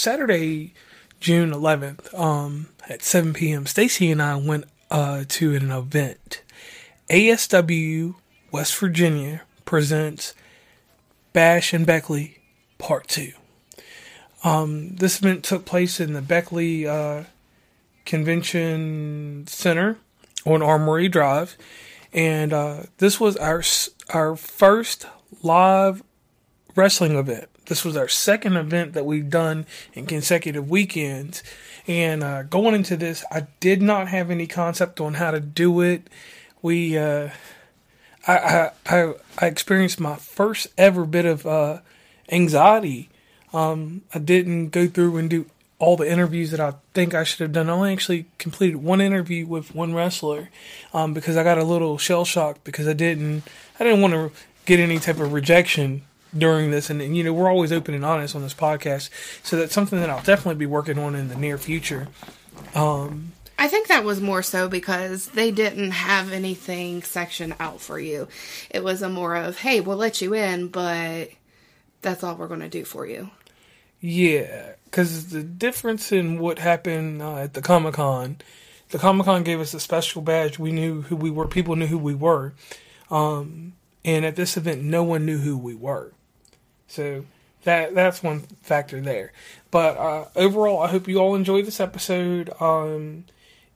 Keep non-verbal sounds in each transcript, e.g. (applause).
Saturday, June 11th, um, at 7 p.m., Stacy and I went uh, to an event. ASW West Virginia presents Bash and Beckley Part 2. Um, this event took place in the Beckley uh, Convention Center on Armory Drive, and uh, this was our our first live wrestling event. This was our second event that we've done in consecutive weekends. And uh, going into this, I did not have any concept on how to do it. We, uh, I, I, I, experienced my first ever bit of uh, anxiety. Um, I didn't go through and do all the interviews that I think I should have done. I only actually completed one interview with one wrestler um, because I got a little shell shocked because I didn't I didn't want to get any type of rejection during this and, and, you know we're always open and honest on this podcast so that's something that i'll definitely be working on in the near future. Um, i think that was more so because they didn't have anything sectioned out for you. It was a more of hey we'll let you in but that's all we're going to do for you. Yeah because the difference in what happened uh, at the comic-con the comic-con gave us a special badge. We knew who we were people knew who we were um, and at this event no one knew who we were so that that's one factor there. But uh, overall, I hope you all enjoyed this episode. Um,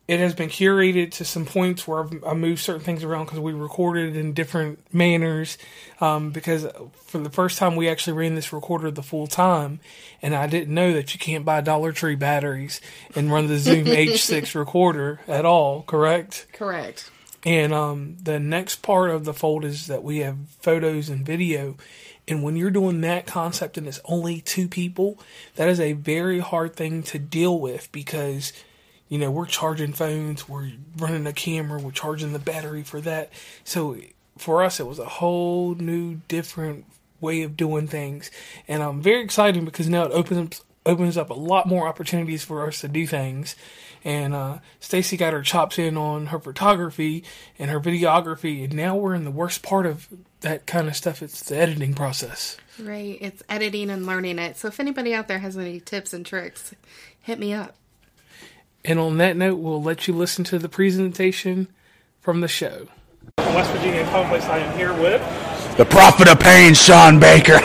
it has been curated to some points where I've, I moved certain things around because we recorded in different manners. Um, because for the first time, we actually ran this recorder the full time, and I didn't know that you can't buy Dollar Tree batteries and run the Zoom (laughs) H6 recorder at all. Correct? Correct. And um, the next part of the fold is that we have photos and video and when you're doing that concept and it's only two people, that is a very hard thing to deal with because, you know, we're charging phones, we're running a camera, we're charging the battery for that. So for us, it was a whole new, different way of doing things. And I'm very excited because now it opens opens up a lot more opportunities for us to do things. And uh, Stacy got her chops in on her photography and her videography, and now we're in the worst part of that kind of stuff. It's the editing process. Right, it's editing and learning it. So if anybody out there has any tips and tricks, hit me up. And on that note, we'll let you listen to the presentation from the show. From West Virginia Commonplace, I am here with the Prophet of Pain, Sean Baker. (laughs)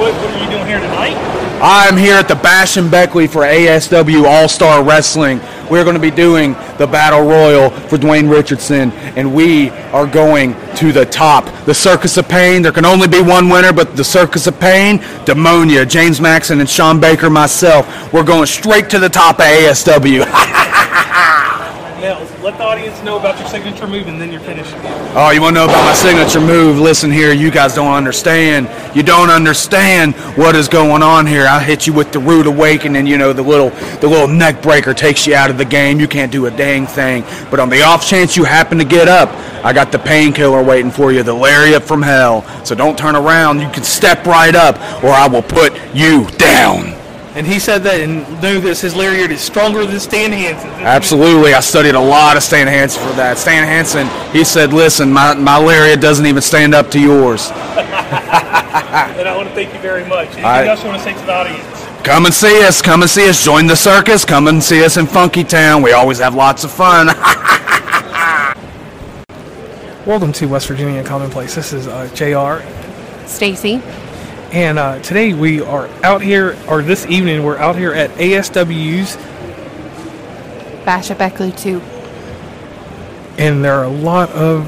what, what are you doing here tonight? I'm here at the Bash and Beckley for ASW All Star Wrestling. We're going to be doing the Battle Royal for Dwayne Richardson, and we are going to the top. The Circus of Pain, there can only be one winner, but the Circus of Pain, Demonia, James Maxon, and Sean Baker, myself, we're going straight to the top of ASW. (laughs) let the audience know about your signature move and then you're finishing Oh, you want to know about my signature move? Listen here, you guys don't understand. You don't understand what is going on here. I hit you with the rude awakening, you know, the little the little neck breaker takes you out of the game. You can't do a dang thing. But on the off chance you happen to get up, I got the painkiller waiting for you, the lariat from hell. So don't turn around. You can step right up or I will put you down. And he said that and knew this his lariat is stronger than Stan Hansen. Absolutely. I studied a lot of Stan Hansen for that. Stan Hansen, he said, listen, my, my lariat doesn't even stand up to yours. (laughs) (laughs) and I want to thank you very much. Anything I, else you want to say to the audience? Come and see us. Come and see us. Join the circus. Come and see us in Funky Town. We always have lots of fun. (laughs) Welcome to West Virginia Commonplace. This is uh, JR. Stacy. And uh, today we are out here, or this evening we're out here at ASW's Bash at Beckley 2. And there are a lot of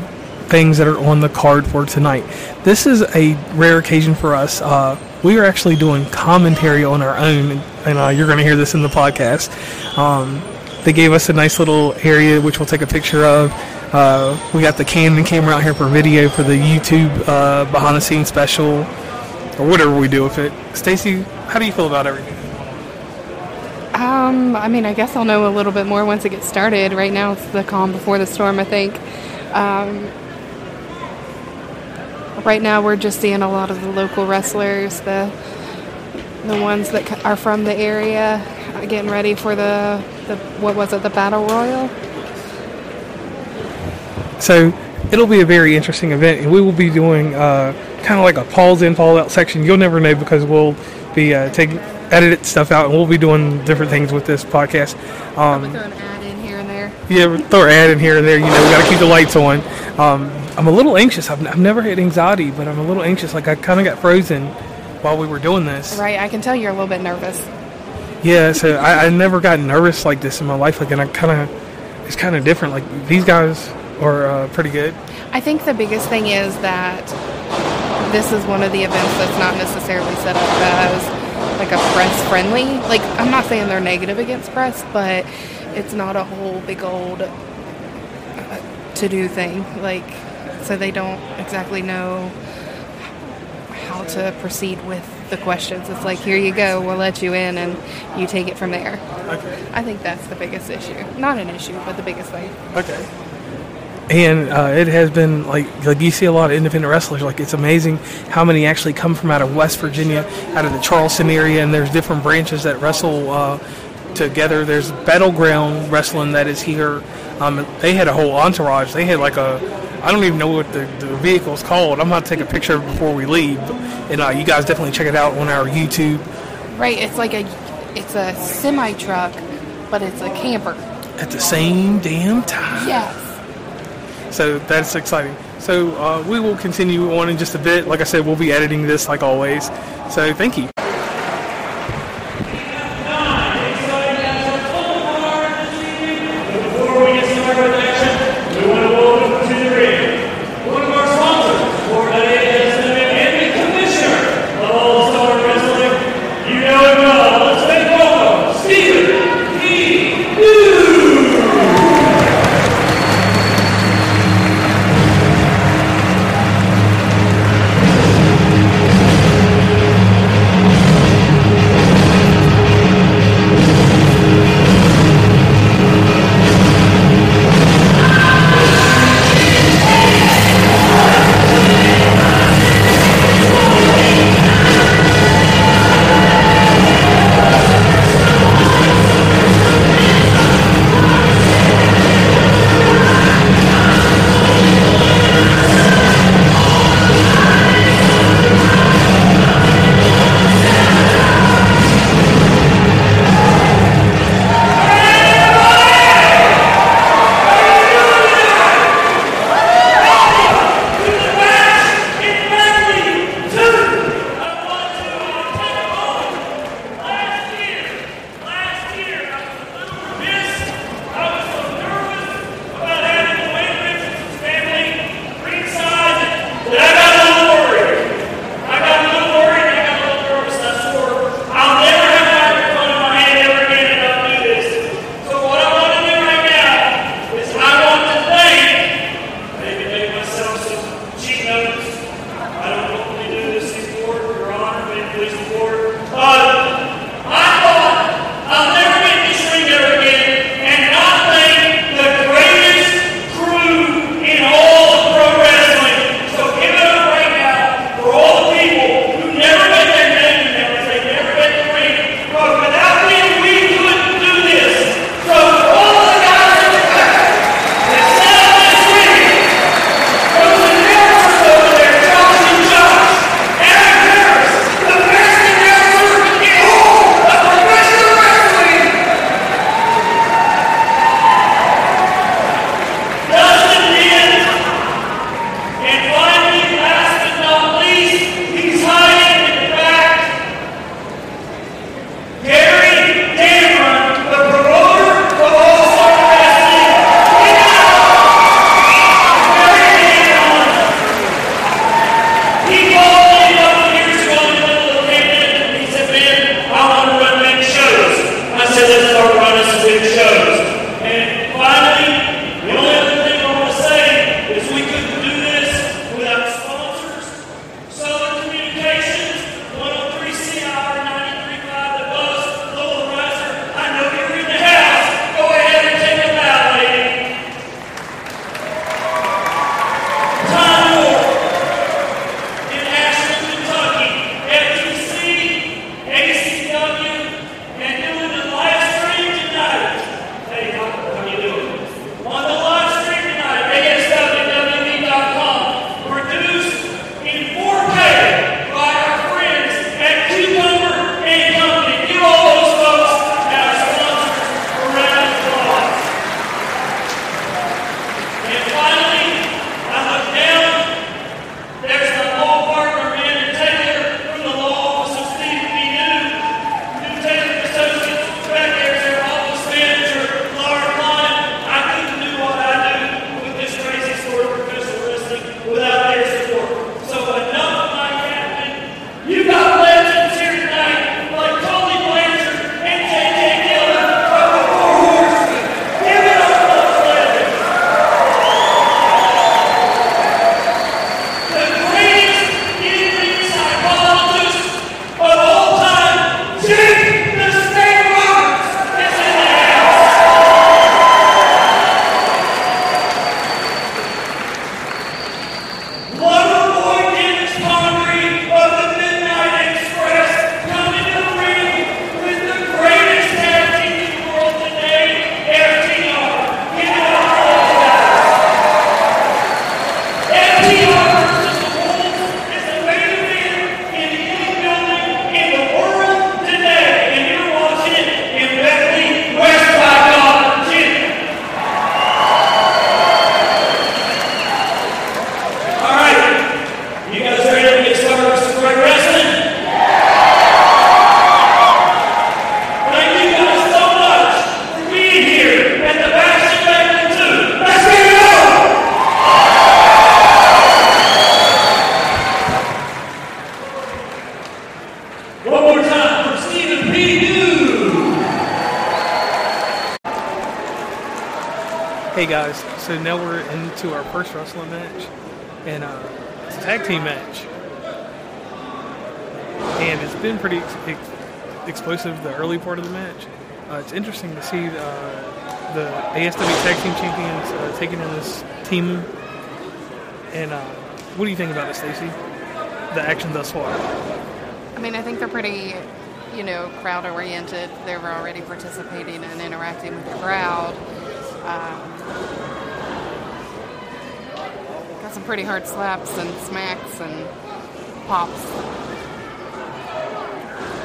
things that are on the card for tonight. This is a rare occasion for us. Uh, we are actually doing commentary on our own, and uh, you're going to hear this in the podcast. Um, they gave us a nice little area which we'll take a picture of. Uh, we got the Canon camera out here for video for the YouTube uh, behind the scenes special or whatever we do with it. Stacy, how do you feel about everything? Um, I mean, I guess I'll know a little bit more once it gets started. Right now, it's the calm before the storm. I think. Um, right now, we're just seeing a lot of the local wrestlers, the the ones that are from the area, getting ready for the, the what was it, the battle royal. So it'll be a very interesting event, and we will be doing. Uh, kind of like a pause in, pause out section. You'll never know because we'll be uh, taking edited stuff out and we'll be doing different things with this podcast. Um, Throw an ad in here and there. yeah, throw an ad in here and there. You know, we got to keep the lights on. Um, I'm a little anxious. I've, I've never had anxiety, but I'm a little anxious. Like I kind of got frozen while we were doing this. Right, I can tell you're a little bit nervous. Yeah, so I, I never got nervous like this in my life. Like, and I kind of, it's kind of different. Like these guys are uh, pretty good. I think the biggest thing is that this is one of the events that's not necessarily set up as like a press friendly. Like I'm not saying they're negative against press, but it's not a whole big old uh, to do thing. Like so they don't exactly know how to proceed with the questions. It's like here you go, we'll let you in and you take it from there. Okay. I think that's the biggest issue. Not an issue, but the biggest thing. Okay. And uh, it has been like like you see a lot of independent wrestlers. Like it's amazing how many actually come from out of West Virginia, out of the Charleston area, and there's different branches that wrestle uh, together. There's Battleground Wrestling that is here. Um, they had a whole entourage. They had like a I don't even know what the, the is called. I'm to take a picture before we leave, and uh, you guys definitely check it out on our YouTube. Right, it's like a it's a semi truck, but it's a camper. At the same damn time. Yes. So that's exciting. So uh, we will continue on in just a bit. Like I said, we'll be editing this like always. So thank you. So now we're into our first wrestling match, and uh, it's a tag team match, and it's been pretty ex- ex- explosive the early part of the match. Uh, it's interesting to see uh, the ASW Tag Team Champions uh, taking on this team. And uh, what do you think about it, Stacy? The action thus far. I mean, I think they're pretty, you know, crowd oriented. They're already participating and interacting with the crowd. Um, got some pretty hard slaps and smacks and pops.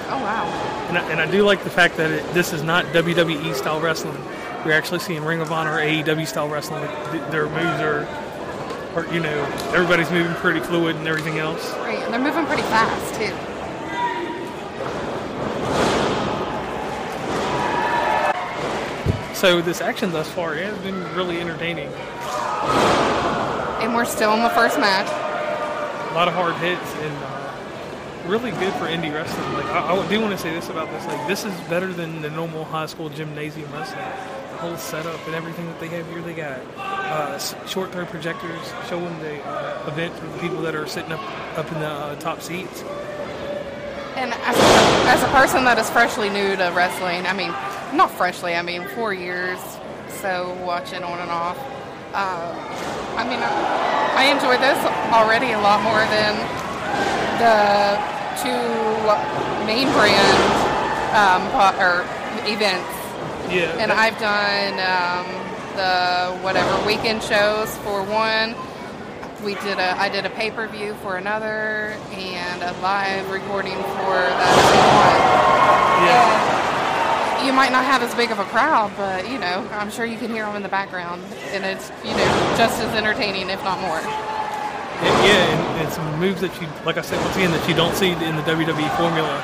Oh wow! And I, and I do like the fact that it, this is not WWE style wrestling. You're actually seeing Ring of Honor, AEW style wrestling. Their moves are, are, you know, everybody's moving pretty fluid and everything else. Right, and they're moving pretty fast too. So this action thus far has been really entertaining. And we're still in the first match. A lot of hard hits and uh, really good for indie wrestling. Like I, I do want to say this about this. Like this is better than the normal high school gymnasium wrestling. The whole setup and everything that they have here. They got uh, short throw projectors showing the uh, event for the people that are sitting up up in the uh, top seats. And as a, as a person that is freshly new to wrestling, I mean, not freshly, I mean, four years, so watching on and off. Uh, I mean, I, enjoy this already a lot more than the two main brand um, or events. Yeah. And I've done um, the whatever weekend shows for one. We did a I did a pay per view for another and a live recording for that yeah. same one. You might not have as big of a crowd, but you know I'm sure you can hear them in the background, and it's you know just as entertaining, if not more. And, yeah, and, some moves that you, like I said once again, that you don't see in the WWE formula.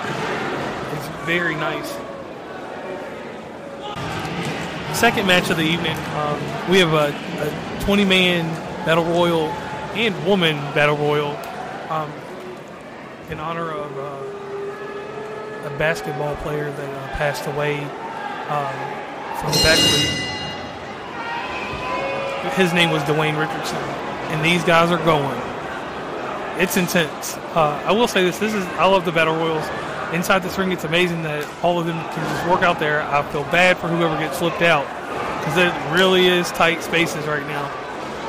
It's very nice. Second match of the evening, um, we have a, a 20 man battle royal and woman battle royal um, in honor of uh, a basketball player that uh, passed away um, from the back His name was Dwayne Richardson, and these guys are going. It's intense. Uh, I will say this: this is I love the battle royals. Inside this ring, it's amazing that all of them can just work out there. I feel bad for whoever gets slipped out because it really is tight spaces right now.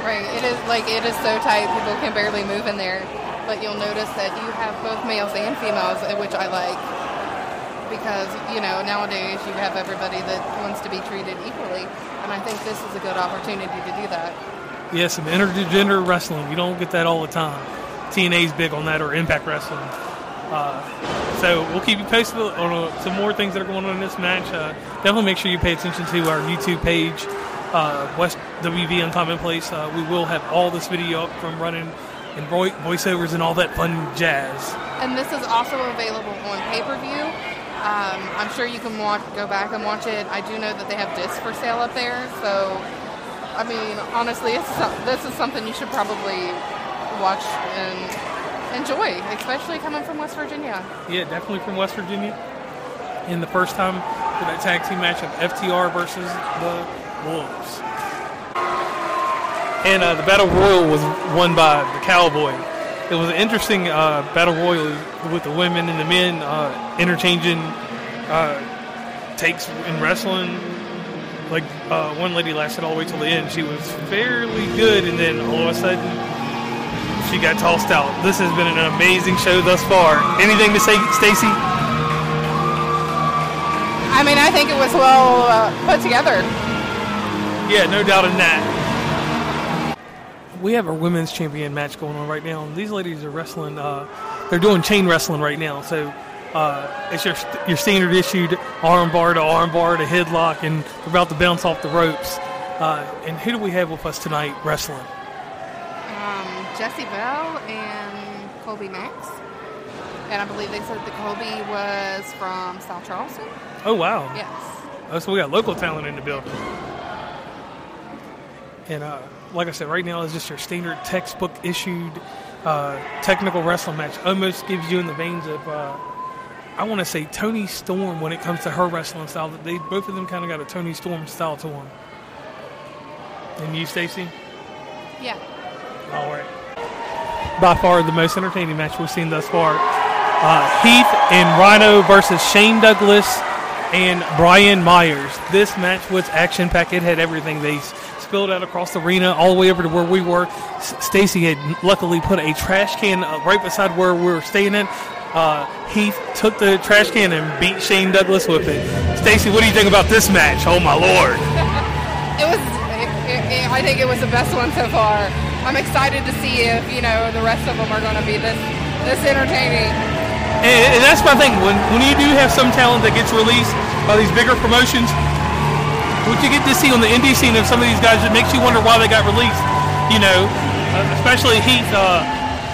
Right. It is like it is so tight, people can barely move in there. But you'll notice that you have both males and females, uh, which I like because you know nowadays you have everybody that wants to be treated equally, and I think this is a good opportunity to do that. Yeah, some intergender wrestling. You don't get that all the time. TNA's big on that, or Impact Wrestling. Uh, so we'll keep you posted on uh, some more things that are going on in this match. Uh, definitely make sure you pay attention to our YouTube page, uh, West WV on Time and Place. Uh, we will have all this video up from running and voiceovers and all that fun jazz. And this is also available on pay-per-view. Um, I'm sure you can watch, go back and watch it. I do know that they have discs for sale up there, so I mean, honestly, this is something you should probably watch and enjoy, especially coming from West Virginia. Yeah, definitely from West Virginia. And the first time for that tag team match of FTR versus the Wolves. And uh, the Battle Royal was won by the Cowboy. It was an interesting uh, Battle Royal with the women and the men uh, interchanging uh, takes in wrestling. Like uh, one lady lasted all the way till the end. She was fairly good, and then all of a sudden she got tossed out. This has been an amazing show thus far. Anything to say, Stacy? I mean, I think it was well uh, put together. Yeah, no doubt in that. We have our women's champion match going on right now, and these ladies are wrestling. Uh, they're doing chain wrestling right now, so uh, it's your your standard issued arm bar to arm bar to headlock, and they're about to bounce off the ropes. Uh, and who do we have with us tonight wrestling? Um, Jesse Bell and Colby Max. And I believe they said that Colby was from South Charleston. Oh wow! Yes. Oh, so we got local talent in the building. And uh, like I said, right now is just your standard textbook issued uh, technical wrestling match. Almost gives you in the veins of, uh, I want to say Toni Storm when it comes to her wrestling style. They both of them kind of got a Toni Storm style to them. And you, Stacy? Yeah. All right. By far the most entertaining match we've seen thus far. Uh, Heath and Rhino versus Shane Douglas and Brian Myers. This match was action packed. It had everything. They spilled out across the arena all the way over to where we were. S- Stacy had luckily put a trash can right beside where we were staying in. Uh, Heath took the trash can and beat Shane Douglas with it. Stacy, what do you think about this match? Oh my lord! (laughs) It was. It, it, I think it was the best one so far. I'm excited to see if you know the rest of them are going to be this this entertaining. And, and that's my thing. When when you do have some talent that gets released by these bigger promotions, what you get to see on the indie scene of some of these guys, it makes you wonder why they got released. You know, uh, especially Heath, uh,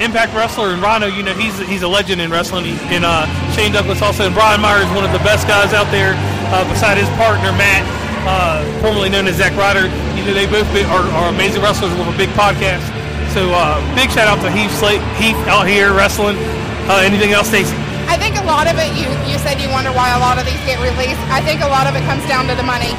Impact wrestler, and Rhino. You know, he's he's a legend in wrestling. He, and uh, Shane Douglas also, and Brian Myers, is one of the best guys out there, uh, beside his partner Matt, uh, formerly known as Zack Ryder. You know, they both be, are, are amazing wrestlers with a big podcast. So uh, big shout out to Heath Slate, Heath out here wrestling. Uh, anything else, Stacy? I think a lot of it. You you said you wonder why a lot of these get released. I think a lot of it comes down to the money.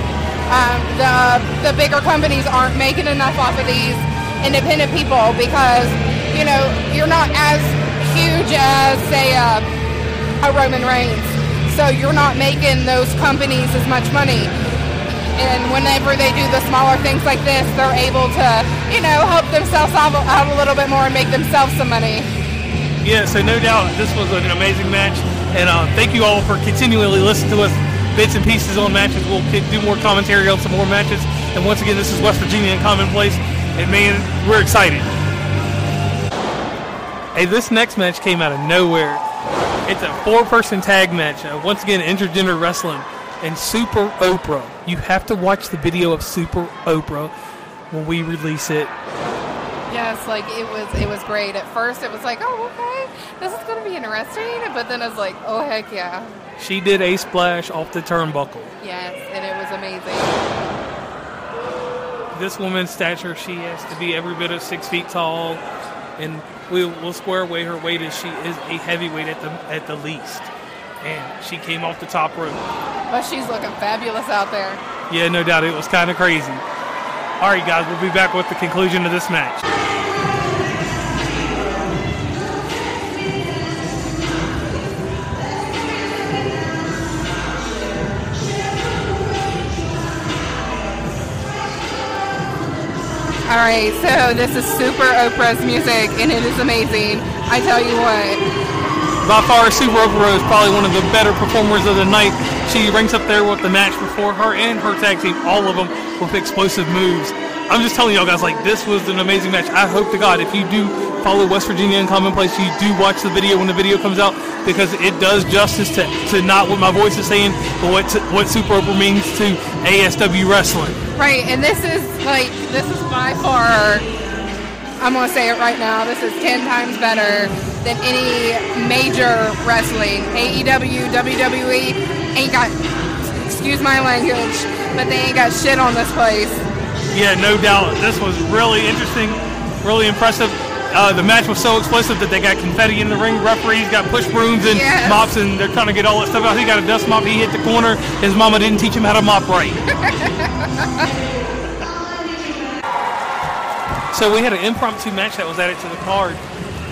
Um, the the bigger companies aren't making enough off of these independent people because you know you're not as huge as say uh, a Roman Reigns, so you're not making those companies as much money. And whenever they do the smaller things like this, they're able to, you know, help themselves out a little bit more and make themselves some money. Yeah, so no doubt this was an amazing match, and uh, thank you all for continually listening to us bits and pieces on matches. We'll do more commentary on some more matches, and once again, this is West Virginia and Commonplace, and man, we're excited. Hey, this next match came out of nowhere. It's a four-person tag match. Uh, once again, intergender wrestling and Super Oprah. You have to watch the video of Super Oprah when we release it. Yes, like it was it was great. At first it was like, oh okay, this is gonna be interesting, but then I was like, oh heck yeah. She did a splash off the turnbuckle. Yes, and it was amazing. this woman's stature, she has to be every bit of six feet tall, and we'll, we'll square away her weight as she is a heavyweight at the at the least. And she came off the top rope. But she's looking fabulous out there. Yeah, no doubt, it was kind of crazy. All right, guys, we'll be back with the conclusion of this match. All right, so this is Super Oprah's music, and it is amazing. I tell you what. By far, Super Oprah is probably one of the better performers of the night. She ranks up there with the match before her and her tag team, all of them with explosive moves. I'm just telling y'all guys, like, this was an amazing match. I hope to God, if you do follow West Virginia and Commonplace, you do watch the video when the video comes out because it does justice to, to not what my voice is saying, but what, what Super Oprah means to ASW wrestling. Right, and this is like this is by far. I'm gonna say it right now. This is ten times better than any major wrestling. AEW, WWE ain't got. Excuse my language, but they ain't got shit on this place. Yeah, no doubt. This was really interesting, really impressive. Uh, the match was so explosive that they got confetti in the ring. Referees got push brooms and Yes. mops, and they're trying to get all that stuff out. He got a dust mop. He hit the corner. His mama didn't teach him how to mop right. (laughs) so we had an impromptu match that was added to the card,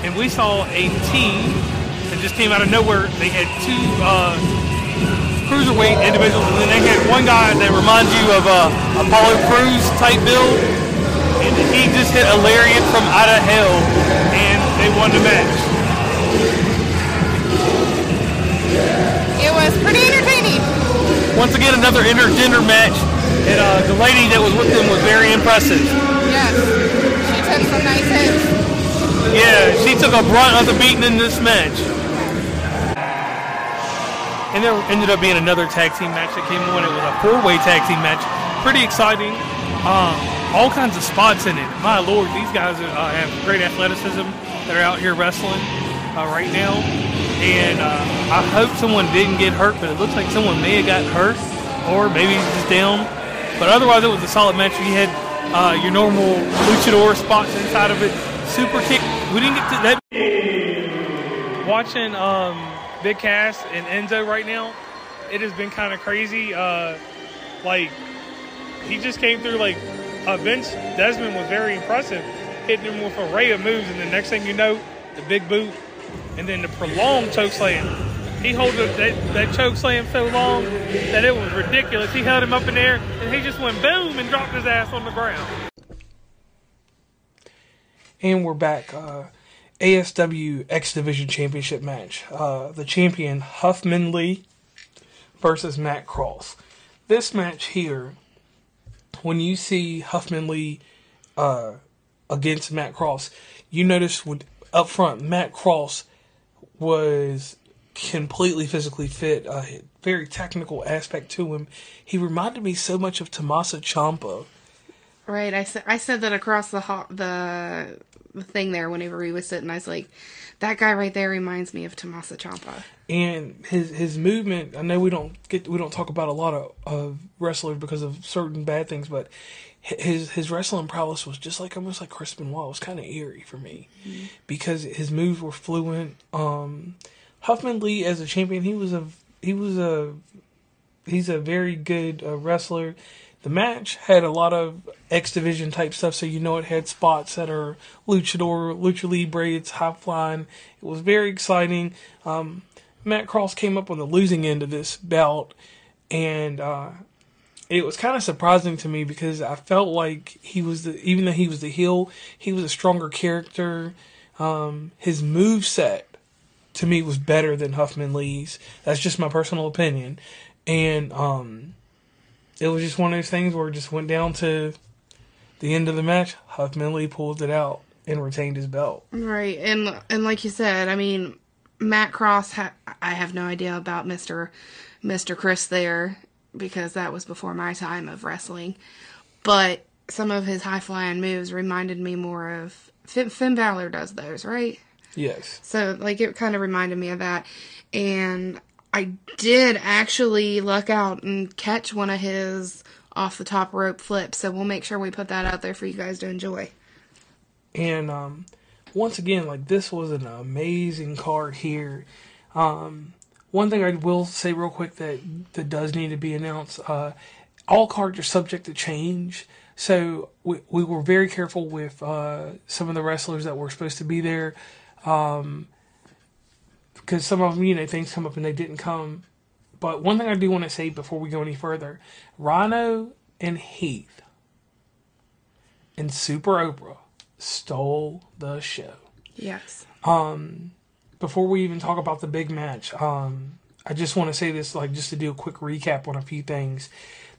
and we saw a team that just came out of nowhere. They had two uh, cruiserweight individuals, and then they had one guy that reminds you of uh, Apollo Crews type build, and he just hit a lariat from out of hell, and they won the match. It was pretty entertaining. Once again, another intergender match, and uh, the lady that was with them was very impressive. Yes, Yeah, she took a brunt of the beating in this match. And there ended up being another tag team match that came on. It was a four-way tag team match. Pretty exciting. Um, all kinds of spots in it. My lord, these guys uh, have great athleticism that are out here wrestling uh, right now. And uh, I hope someone didn't get hurt, but it looks like someone may have got hurt, or maybe just down. But otherwise, it was a solid match. You had uh, your normal luchador spots inside of it. Super kick. We didn't get to that. Watching um, Big Cass and Enzo right now, it has been kind of crazy. Uh, like he just came through like uh, Vince Desmond was very impressive, hitting him with a array of moves, and the next thing you know, the big boot, and then the prolonged choke slam. He held that, that choke slam so long that it was ridiculous. He held him up in the air, and he just went boom and dropped his ass on the ground. And we're back. Uh, ASW X Division Championship match. Uh, the champion Huffman Lee versus Matt Cross. This match here, when you see Huffman Lee uh, against Matt Cross, you notice when up front Matt Cross was completely physically fit, a very technical aspect to him. He reminded me so much of Tommaso Ciampa. Right. I said I said that across the ho- the the thing there whenever he was sitting. I was like, that guy right there reminds me of Tommaso Ciampa. and his his movement. I know we don't get we don't talk about a lot of, of wrestlers because of certain bad things, but his his wrestling prowess was just like almost like Chris Benoit. It was kind of eerie for me because his moves were fluent. Um, Huffman Lee as a champion, he was a he was a he's a very good uh, wrestler. The match had a lot of X Division type stuff, so you know it had spots that are luchador, lucha libre, it's high flying. It was very exciting. Um, Matt Cross came up on the losing end of this bout, and uh, it was kind of surprising to me because I felt like he was the even though he was the heel, he was a stronger character. Um, his move set to me was better than Huffman Lee's. That's just my personal opinion, and um, it was just one of those things where it just went down to the end of the match. Huffman Lee pulled it out and retained his belt. Right. And and like you said, I mean, Matt Cross. Ha- I have no idea about Mister Mister Chris there because that was before my time of wrestling. But some of his high flying moves reminded me more of Finn, Finn Balor does those, right? Yes. So like it kind of reminded me of that. And I did actually luck out and catch one of his off the top rope flips. So we'll make sure we put that out there for you guys to enjoy. And um, once again, like this was an amazing card here. Um, one thing I will say real quick that that does need to be announced: uh, all cards are subject to change. So we we were very careful with uh, some of the wrestlers that were supposed to be there, um, because some of them, you know, things come up and they didn't come. But one thing I do want to say before we go any further: Rhino and Heath and Super Oprah stole the show. Yes. Um, Before we even talk about the big match, um, I just want to say this, like, just to do a quick recap on a few things.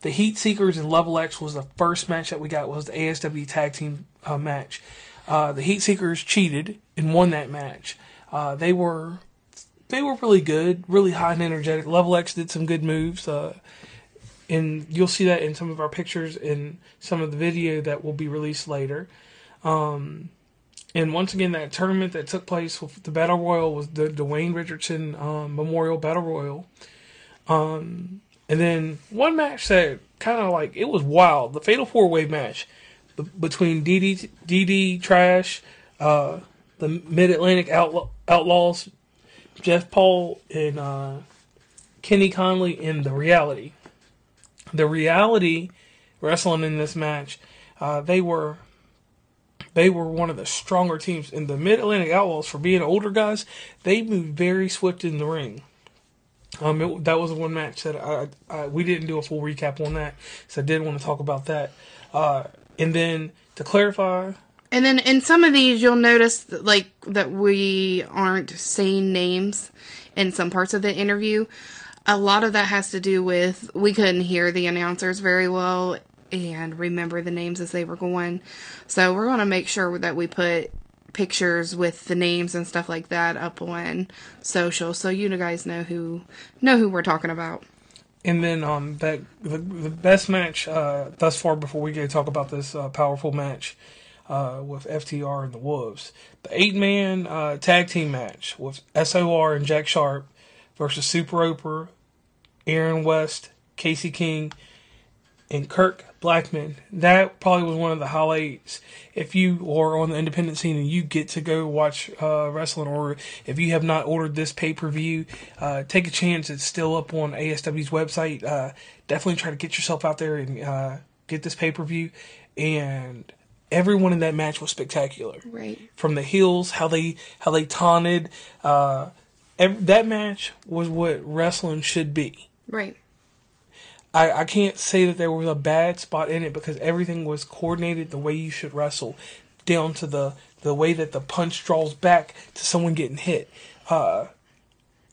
The Heat Seekers and Level X was the first match that we got was the ASW Tag Team uh, match. Uh, the Heat Seekers cheated and won that match. Uh, they were they were really good, really high and energetic. Level X did some good moves. Uh, and you'll see that in some of our pictures in some of the video that will be released later. Um, and once again, that tournament that took place with the Battle Royal was the Dwayne Richardson um, Memorial Battle Royal. Um, and then one match that kind of like it was wild the Fatal Four Way match between DD, DD Trash, uh, the Mid Atlantic Outlaw, Outlaws, Jeff Paul, and uh, Kenny Conley in the reality the reality wrestling in this match, uh, they were they were one of the stronger teams in the Mid Atlantic Outlaws. For being older guys, they moved very swift in the ring. Um, it, that was one match that I, I we didn't do a full recap on that, so I did want to talk about that. Uh, and then to clarify, And then in some of these, you'll notice that, like that we aren't saying names in some parts of the interview. A lot of that has to do with we couldn't hear the announcers very well and remember the names as they were going. So we're going to make sure that we put pictures with the names and stuff like that up on social so you guys know who know who we're talking about. And then um that the, the best match uh, thus far before we go talk about this uh, powerful match uh, with FTR and the Wolves, the eight man uh, tag team match with SOR and Jack Sharp versus Super Oprah, Aaron West, Casey King, and Kirk Blackman. That probably was one of the highlights. If you are on the independent scene and you get to go watch uh, wrestling, or if you have not ordered this pay per view, uh, take a chance. It's still up on ASW's website. Uh, definitely try to get yourself out there and uh, get this pay per view. and everyone in that match was spectacular. Right. From the heels, how they how they taunted, uh, ev- that match was what wrestling should be. Right. I, I can't say that there was a bad spot in it because everything was coordinated the way you should wrestle, down to the the way that the punch draws back to someone getting hit. Uh,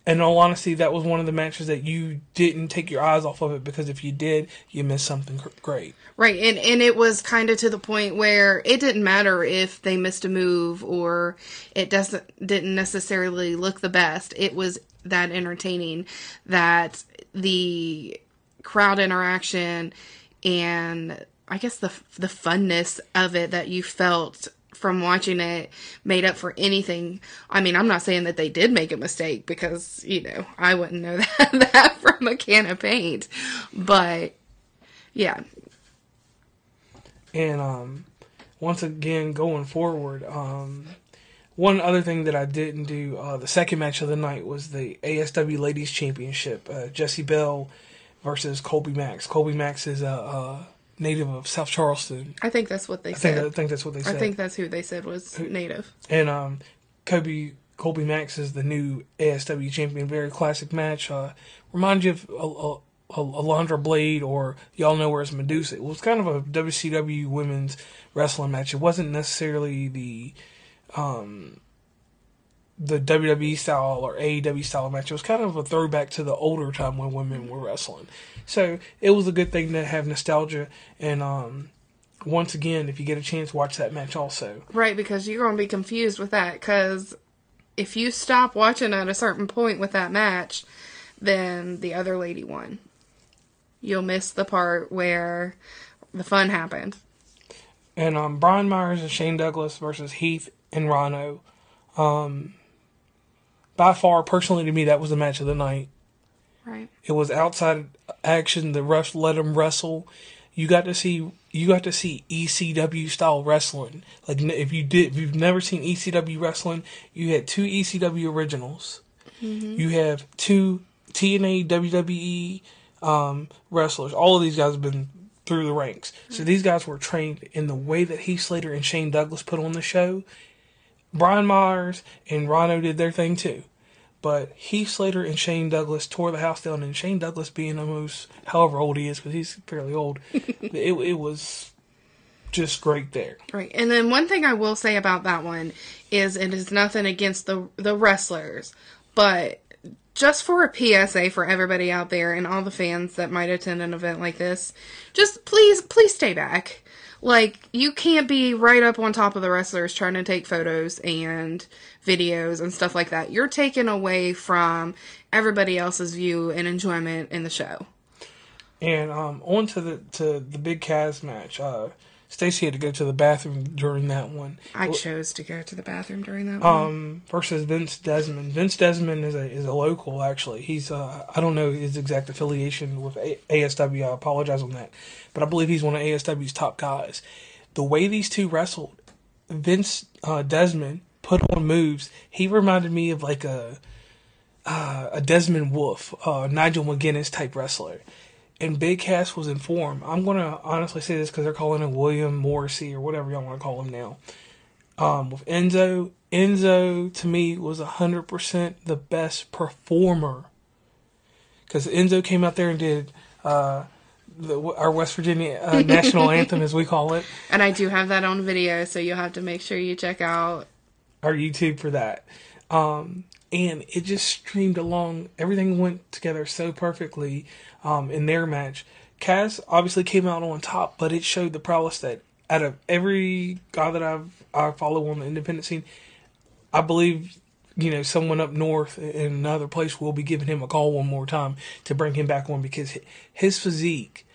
in all honesty, that was one of the matches that you didn't take your eyes off of it because if you did, you missed something great. Right, and and it was kind of to the point where it didn't matter if they missed a move or it doesn't didn't necessarily look the best. It was that entertaining that the crowd interaction and I guess the the funness of it that you felt from watching it made up for anything. I mean, I'm not saying that they did make a mistake because, you know, I wouldn't know (laughs) that, that from a can of paint. But yeah, And um, once again, going forward, um, one other thing that I didn't do, uh, the second match of the night was the ASW Ladies Championship. Uh, Jesse Bell versus Colby Max. Colby Max is a, a native of South Charleston. I think that's what they I think, said. I think that's what they said. I think that's who they said was native. And um, Kobe Colby Max is the new ASW champion. Very classic match. Uh, reminds you of a, a, Alundra Blayze or y'all know where it's Medusa. It was kind of a WCW women's wrestling match. It wasn't necessarily the um, the WWE style or AEW style match. It was kind of a throwback to the older time when women were wrestling. So it was a good thing to have nostalgia and um, once again, if you get a chance, watch that match also. Right, because you're going to be confused with that. Because if you stop watching at a certain point with that match, then the other lady won. You'll miss the part where the fun happened. and um, Brian Myers and Shane Douglas versus Heath and Rhino. Um, by far, personally to me, that was the match of the night. Right. It was outside action. The ref let them wrestle. You got to see you got to see ECW style wrestling. Like if you did, if you've never seen ECW wrestling, you had two ECW originals. You have two TNA WWE um, wrestlers. All of these guys have been through the ranks. So these guys were trained in the way that Heath Slater and Shane Douglas put on the show. Brian Myers and Rhino did their thing too. But Heath Slater and Shane Douglas tore the house down, and Shane Douglas being almost however old he is, because he's fairly old, (laughs) it, it was just great there. Right. And then one thing I will say about that one is it is nothing against the the wrestlers, but just for a PSA for everybody out there and all the fans that might attend an event like this, just please please stay back. Like you can't be right up on top of the wrestlers trying to take photos and videos and stuff like that. You're taken away from everybody else's view and enjoyment in the show. And um, on to the to the big Cass match. Uh, Stacy had to go to the bathroom during that one. I chose to go to the bathroom during that one. Um, versus Vince Desmond. Vince Desmond is a is a local actually. He's uh I don't know his exact affiliation with a- ASW. I apologize on that, but I believe he's one of ASW's top guys. The way these two wrestled, Vince uh, Desmond put on moves. He reminded me of like a uh, a Desmond Wolfe, uh, Nigel McGuinness type wrestler. And Big Cass was informed. I'm gonna honestly say this because they're calling him William Morrissey or whatever y'all want to call him now um, with Enzo. Enzo to me was hundred percent the best performer because Enzo came out there and did uh, the, our West Virginia uh, (laughs) national anthem, as we call it, And I do have that on video, so you'll have to make sure you check out. our YouTube for that. Um, and it just streamed along. Everything went together so perfectly um, in their match. Cass obviously came out on top, but it showed the prowess that out of every guy that I've I follow on the independent scene, I believe you know someone up north in another place will be giving him a call one more time to bring him back on because his physique.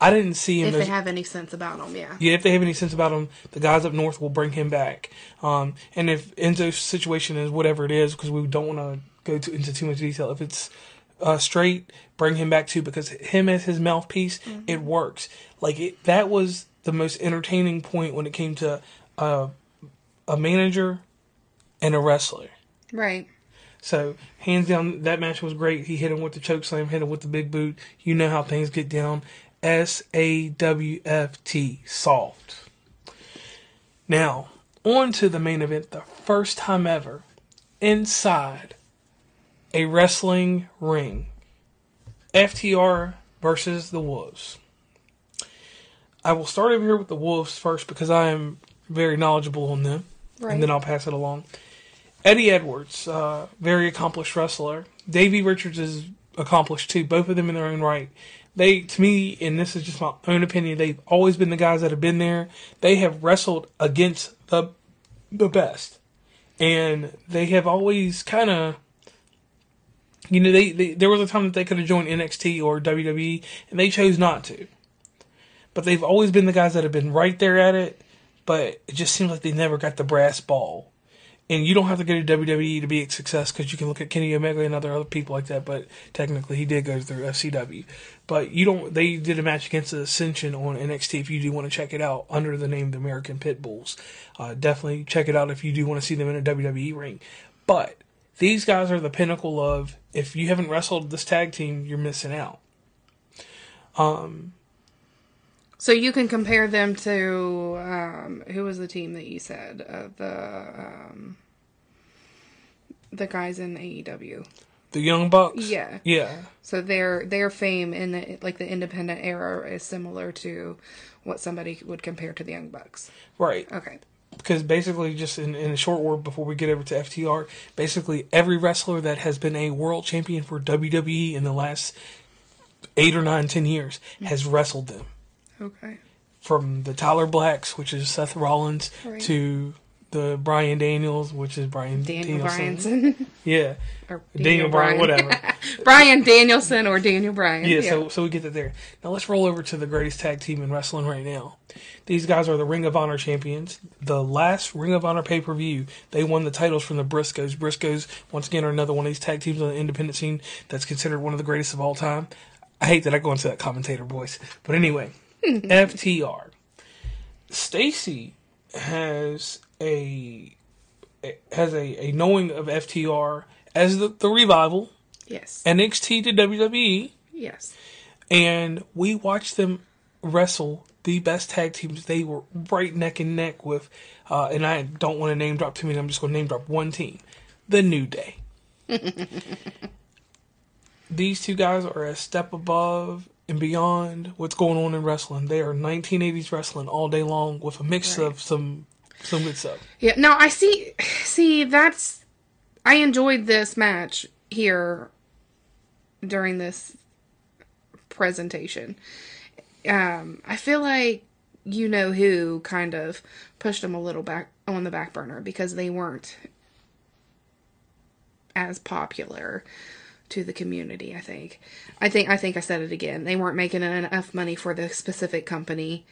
I didn't see him If as they have any sense about him, yeah. yeah, if they have any sense about him, the guys up north will bring him back. Um, and if Enzo's situation is whatever it is, because we don't want to go to, into too much detail, if it's uh, straight, bring him back too, because him as his mouthpiece, it works. Like it, that was the most entertaining point when it came to uh, a manager and a wrestler. Right. So hands down, that match was great. He hit him with the choke slam, hit him with the big boot. You know how things get down. S A W F T. Soft. Now, on to the main event, the first time ever inside a wrestling ring. FTR versus the Wolves. I will start over here with the Wolves first because I am very knowledgeable on them, Right. and then I'll pass it along. Eddie Edwards, uh, very accomplished wrestler. Davey Richards is accomplished too, both of them in their own right. They, to me, and this is just my own opinion, they've always been the guys that have been there. They have wrestled against the the best, and they have always kind of you know, they, they there was a time that they could have joined NXT or WWE, and they chose not to. But they've always been the guys that have been right there at it. But it just seems like they never got the brass ball. And you don't have to go to WWE to be a success because you can look at Kenny Omega and other other people like that. But technically, he did go through FCW. But you don't. They did a match against Ascension on NXT. If you do want to check it out under the name the American Pitbulls, uh, definitely check it out if you do want to see them in a WWE ring. But these guys are the pinnacle of if you haven't wrestled this tag team, you're missing out. So you can compare them to um, who was the team that you said uh, the um, the guys in AEW. The Young Bucks. Yeah. Yeah. So their their fame in the like the independent era is similar to what somebody would compare to the Young Bucks. Right. Okay. Because basically, just in, in a short word before we get over to FTR, basically every wrestler that has been a world champion for WWE in the last eight or nine, ten years has wrestled them. Okay. From the Tyler Blacks, which is Seth Rollins, Right. to the Brian Daniels, which is Brian Daniel Danielson. Bryanson (laughs) Yeah. or Daniel, Bryan, whatever. (laughs) Brian Danielson or Daniel Bryan. Yeah, so so we get that there. Now let's roll over to the greatest tag team in wrestling right now. These guys are the Ring of Honor champions. The last Ring of Honor pay per view, they won the titles from the Briscoes. Briscoes once again are another one of these tag teams on the independent scene that's considered one of the greatest of all time. I hate that I go into that commentator voice, but anyway, FTR. Stacy has a has a, a knowing of FTR as the, the revival, yes. NXT to WWE, yes. and we watched them wrestle the best tag teams. They were right neck and neck with, uh, and I don't want to name drop too many. I'm just going to name drop one team, the New Day. (laughs) These two guys are a step above and beyond what's going on in wrestling. They are 1980s wrestling all day long with a mix Right. of some some good stuff. Yeah, no, I see. See, that's. I enjoyed this match here during this presentation. Um, I feel like you know who kind of pushed them a little back on the back burner because they weren't as popular to the community. I think. I think. I think I said it again. They weren't making enough money for the specific company,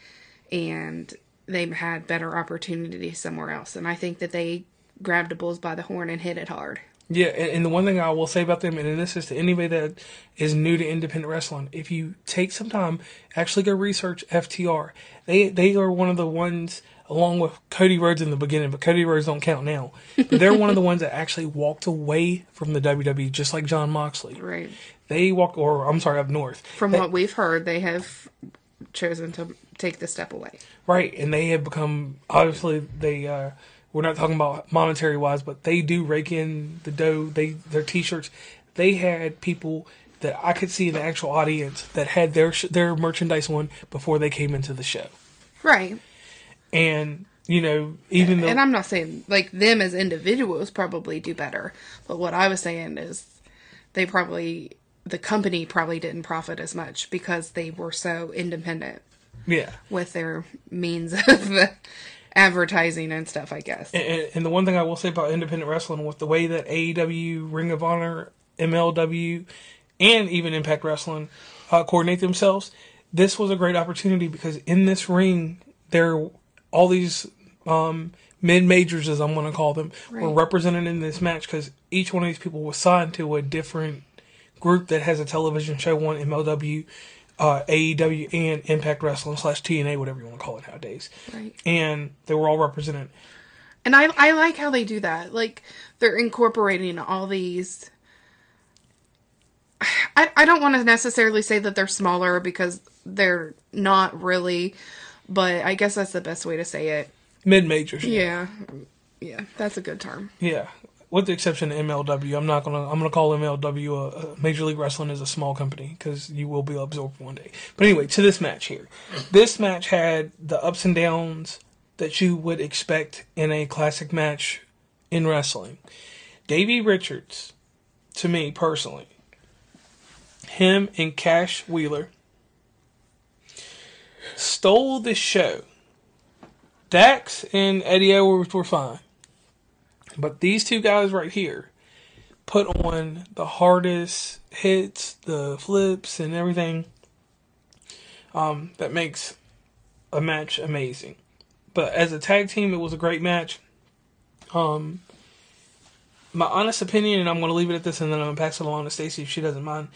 and they had better opportunities somewhere else. And I think that they grabbed the bulls by the horn and hit it hard. Yeah, and, the one thing I will say about them, and this is to anybody that is new to independent wrestling, if you take some time, actually go research FTR. They they are one of the ones, along with Cody Rhodes in the beginning, but Cody Rhodes don't count now. But they're one of the ones that actually walked away from the WWE, just like Jon Moxley. Right. They walked, or I'm sorry, up north. From They- what we've heard, they have chosen to take the step away. Right, and they have become obviously they uh we're not talking about monetary wise, but they do rake in the dough. They their t-shirts. They had people that I could see in the actual audience that had their sh- their merchandise on before they came into the show. Right. And you know, even though And I'm not saying like them as individuals probably do better, but what I was saying is they probably the company probably didn't profit as much because they were so independent yeah. with their means (laughs) of advertising and stuff, I guess. And, and the one thing I will say about independent wrestling, with the way that AEW, Ring of Honor, MLW, and even Impact Wrestling uh, coordinate themselves, this was a great opportunity because in this ring, there all these um, mid majors, as I'm going to call them, were represented in this match because each one of these people was signed to a different group that has a television show on MLW. Uh, AEW and Impact Wrestling slash TNA, whatever you want to call it nowadays, Right. and they were all represented. And I I like how they do that. Like they're incorporating all these (sighs) I, I don't want to necessarily say that they're smaller because they're not really, but I guess that's the best way to say it. Mid majors. Yeah, yeah, that's a good term. Yeah. With the exception of MLW, I'm not gonna. I'm gonna call MLW a, a Major League Wrestling is a small company because you will be absorbed one day. But anyway, to this match here, this match had the ups and downs that you would expect in a classic match in wrestling. Davey Richards, to me personally, him and Cash Wheeler stole the show. Dax and Eddie Edwards were fine. But these two guys right here put on the hardest hits, the flips, and everything um, that makes a match amazing. But as a tag team, it was a great match. Um, my honest opinion, and I'm going to leave it at this, and then I'm going to pass it along to Stacy if she doesn't mind.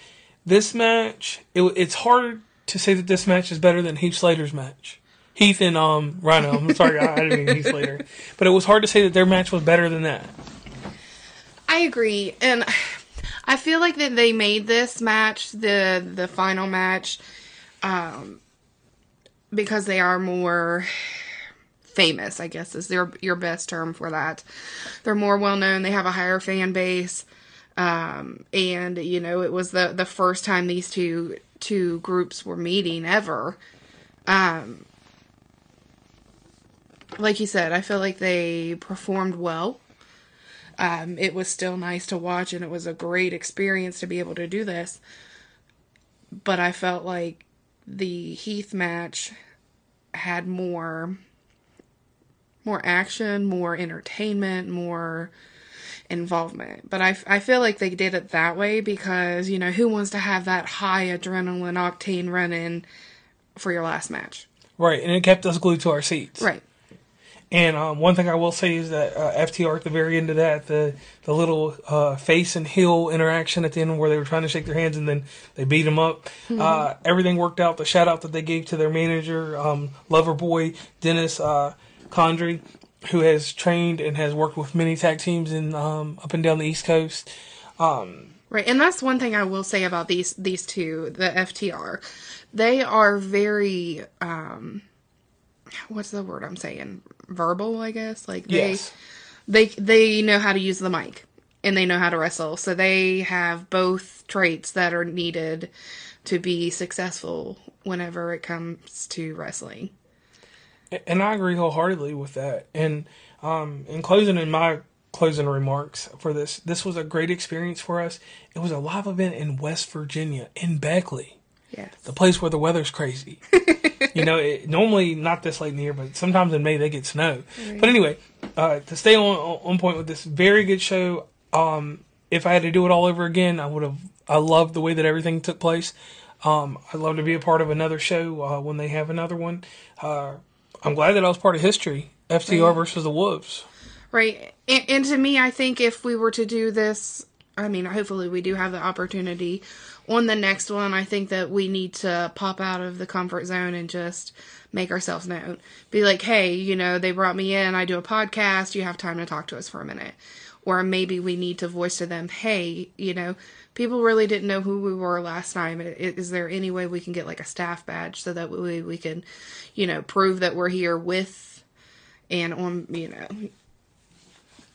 This match, it, it's hard to say that this match is better than Heath Slater's match. Heath and um, Rhino. I'm (laughs) sorry, I, I didn't mean Heath Slater. But it was hard to say that their match was better than that. I agree, and I feel like that they made this match the the final match, um, because they are more famous. I guess is their your best term for that. They're more well known. They have a higher fan base, um, and you know it was the the first time these two two groups were meeting ever. Um, like you said, I feel like they performed well. Um, it was still nice to watch, and it was a great experience to be able to do this. But I felt like the Heath match had more more action, more entertainment, more involvement. But I, I feel like they did it that way because, you know, who wants to have that high adrenaline octane running for your last match? Right, and it kept us glued to our seats. Right. And um, one thing I will say is that uh, FTR at the very end of that, the the little uh, face and heel interaction at the end where they were trying to shake their hands and then they beat them up. Uh, everything worked out. The shout out that they gave to their manager, um, lover boy Dennis uh, Condrey, who has trained and has worked with many tag teams in um, up and down the East Coast. Right, and that's one thing I will say about these these two, the FTR. They are very um what's the word I'm saying? Verbal, I guess. Like they Yes. they they know how to use the mic and they know how to wrestle. So they have both traits that are needed to be successful whenever it comes to wrestling. And I agree wholeheartedly with that. And um, in closing, in my closing remarks for this, this was a great experience for us. It was a live event in West Virginia, in Beckley, Yes. the place where the weather's crazy. (laughs) you know, it, normally not this late in the year, but sometimes in May they get snow. But anyway, uh, to stay on on point with this very good show. Um, if I had to do it all over again, I would have. I loved the way that everything took place. Um, I'd love to be a part of another show uh, when they have another one. Uh, I'm glad that I was part of history. FTR versus the Wolves. Right. And, and to me, I think if we were to do this, I mean, hopefully we do have the opportunity on the next one. I think that we need to pop out of the comfort zone and just make ourselves known. Be like, hey, you know, they brought me in. I do a podcast. You have time to talk to us for a minute. Or maybe we need to voice to them, hey, you know, people really didn't know who we were last time. Is there any way we can get like a staff badge so that we, we can, you know, prove that we're here with and on, you know,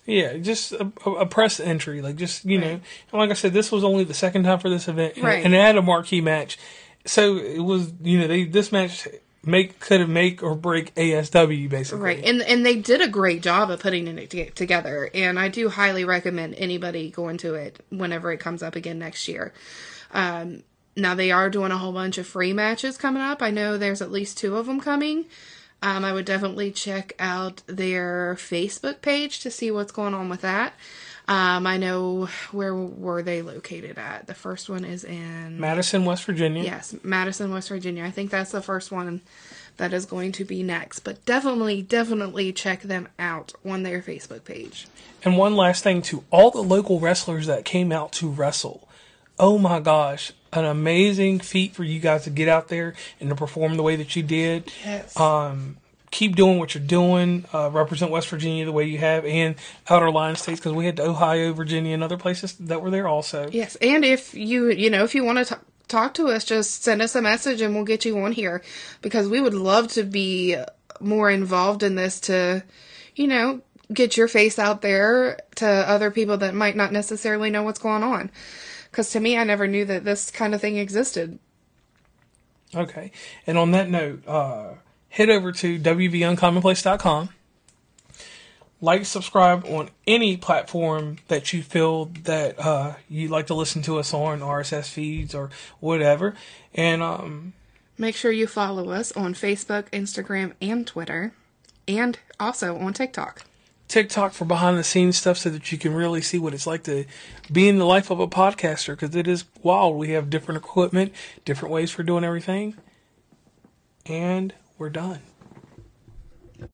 Yeah, just a, a press entry, like just you know, and like I said, this was only the second time for this event, and, Right. and it had a marquee match, so it was you know they this match make could make or break ASW basically. Right, and and they did a great job of putting it together, and I do highly recommend anybody going to it whenever it comes up again next year. Um, now they are doing a whole bunch of free matches coming up. I know there's at least two of them coming. Um, I would definitely check out their Facebook page to see what's going on with that. Um, I know where were they located at. The first one is in Madison, West Virginia. Yes, Madison, West Virginia. I think that's the first one that is going to be next. But definitely, definitely check them out on their Facebook page. And one last thing to all the local wrestlers that came out to wrestle. Oh my gosh, an amazing feat for you guys to get out there and to perform the way that you did. Yes. Um, keep doing what you're doing. Uh, represent West Virginia the way you have, and outer line states because we had Ohio, Virginia, and other places that were there also. yes, and if you you know if you want to t- talk to us, just send us a message and we'll get you on here because we would love to be more involved in this to, you know, get your face out there to other people that might not necessarily know what's going on. Because to me, I never knew that this kind of thing existed. Okay. And on that note, uh, head over to wvuncommonplace.com. Like, subscribe on any platform that you feel that uh, you like to listen to us on, RSS feeds or whatever. And um, Make sure you follow us on Facebook, Instagram, and Twitter, and also on TikTok. TikTok for behind the scenes stuff so that you can really see what it's like to be in the life of a podcaster because it is wild. We have different equipment, different ways for doing everything. And we're done.